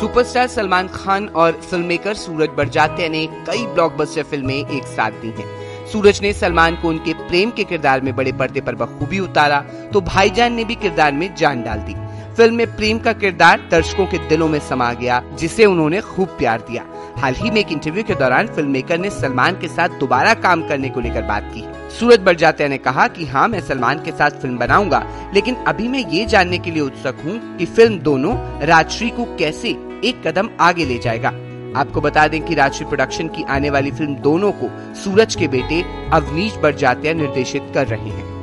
Superstar Salman Khan और film maker सूरज बड़जात्या ने कई ब्लॉकबस्टर फ़िल्में एक साथ दी हैं। सूरज ने सलमान को उनके प्रेम के किरदार में बड़े पर्दे पर बखूबी उतारा तो भाईजान ने भी किरदार में जान डाल दी। फ़िल्म में प्रेम का किरदार दर्शकों के दिलों में समा गया, जिसे उन्होंने खूब प्यार दिया। हाल ही में एक इंटरव्यू के दौरान फ़िल्म मेकर ने सलमान के साथ दोबारा काम करने को लेकर बात की। सूरज बड़जात्या ने कहा कि हाँ मैं सलमान के साथ फ़िल्म बनाऊँगा, लेकिन अभी मैं ये जानने के लिए उत्सुक हूँ कि फ़िल्म दोनों राजश्री को कैसे एक कदम आगे ले जाएगा। आपको बता दें कि राजश्री प्रोडक्शन की आने वाली फ़िल्म दोनों को सूरज के बेटे अवनीश बरजातिया निर्देशित कर रहे हैं।